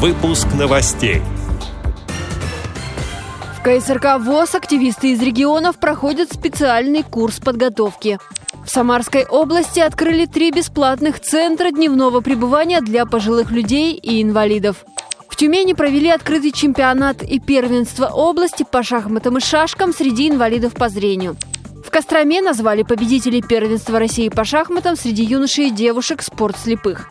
Выпуск новостей. В КСРК ВОЗ активисты из регионов проходят специальный курс подготовки. В Самарской области открыли три бесплатных центра дневного пребывания для пожилых людей и инвалидов. В Тюмени провели открытый чемпионат и первенство области по шахматам и шашкам среди инвалидов по зрению. В Костроме назвали победителей первенства России по шахматам среди юношей и девушек спорт слепых.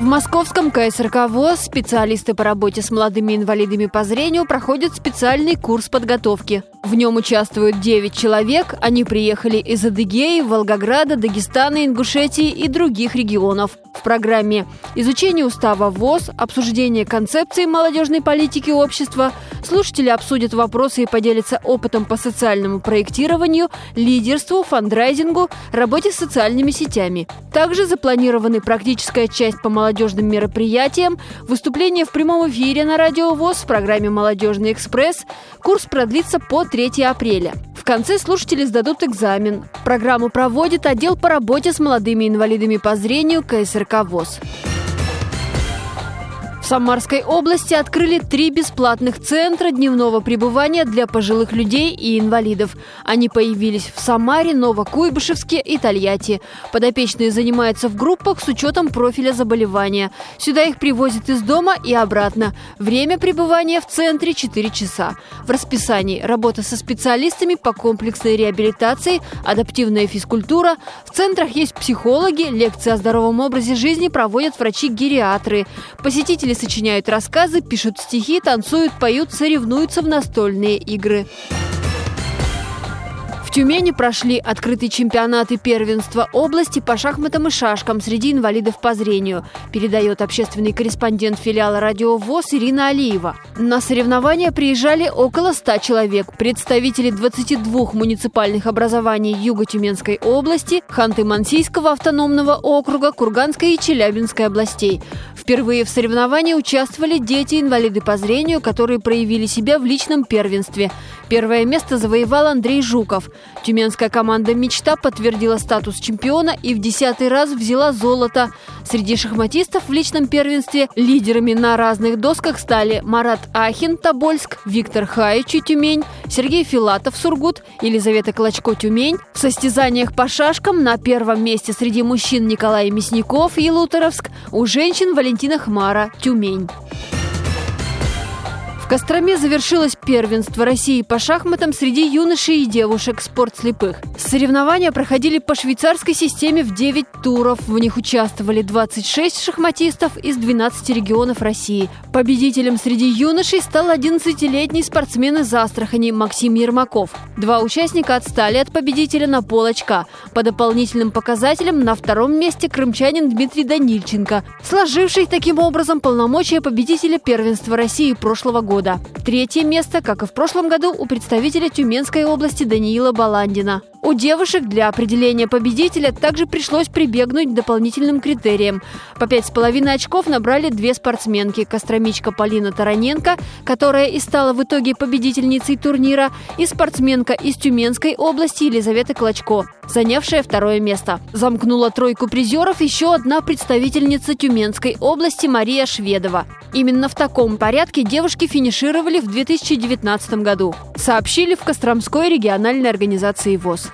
В московском КСРК ВОЗ специалисты по работе с молодыми инвалидами по зрению проходят специальный курс подготовки. В нем участвуют 9 человек. Они приехали из Адыгеи, Волгограда, Дагестана, Ингушетии и других регионов. В программе «Изучение устава ВОЗ», «Обсуждение концепции молодежной политики общества», слушатели обсудят вопросы и поделятся опытом по социальному проектированию, лидерству, фандрайзингу, работе с социальными сетями. Также запланированы практическая часть по молодежным мероприятиям, выступление в прямом эфире на радио ВОЗ в программе «Молодежный экспресс». Курс продлится по 3 апреля. В конце слушатели сдадут экзамен. Программу проводит отдел по работе с молодыми инвалидами по зрению КСРК ВОЗ. В Самарской области открыли три бесплатных центра дневного пребывания для пожилых людей и инвалидов. Они появились в Самаре, Новокуйбышевске и Тольятти. Подопечные занимаются в группах с учетом профиля заболевания. Сюда их привозят из дома и обратно. Время пребывания в центре 4 часа. В расписании работа со специалистами по комплексной реабилитации, адаптивная физкультура. В центрах есть психологи, лекции о здоровом образе жизни проводят врачи-гериатры. Посетители сочиняют рассказы, пишут стихи, танцуют, поют, соревнуются в настольные игры. Тюмени прошли открытый чемпионат и первенство области по шахматам и шашкам среди инвалидов по зрению, передает общественный корреспондент филиала радио ВОЗ Ирина Алиева. На соревнования приезжали около 100 человек, представители 22 муниципальных образований Юго-Тюменской области, Ханты-Мансийского автономного округа, Курганской и Челябинской областей. Впервые в соревновании участвовали дети-инвалиды по зрению, которые проявили себя в личном первенстве. Первое место завоевал Андрей Жуков. Тюменская команда «Мечта» подтвердила статус чемпиона и в десятый раз взяла золото. Среди шахматистов в личном первенстве лидерами на разных досках стали Марат Ахин, Тобольск, Виктор Хаичи, Тюмень, Сергей Филатов, Сургут, Елизавета Клочко, Тюмень. В состязаниях по шашкам на первом месте среди мужчин Николай Мясников, Елуторовск, у женщин Валентина Хмара, Тюмень. В Костроме завершилось первенство России по шахматам среди юношей и девушек спорт слепых. Соревнования проходили по швейцарской системе в 9 туров. В них участвовали 26 шахматистов из 12 регионов России. Победителем среди юношей стал 11-летний спортсмен из Астрахани Максим Ермаков. Два участника отстали от победителя на пол очка. По дополнительным показателям на втором месте крымчанин Дмитрий Данильченко, сложивший таким образом полномочия победителя первенства России прошлого года года. Третье место, как и в прошлом году, у представителя Тюменской области Даниила Баландина. У девушек для определения победителя также пришлось прибегнуть к дополнительным критериям. По пять с половиной очков набрали две спортсменки – костромичка Полина Тараненко, которая и стала в итоге победительницей турнира, и спортсменка из Тюменской области Елизавета Клочко, занявшая второе место. Замкнула тройку призеров еще одна представительница Тюменской области Мария Шведова. Именно в таком порядке девушки финишировали в 2019 году, сообщили в Костромской региональной организации ВОЗ.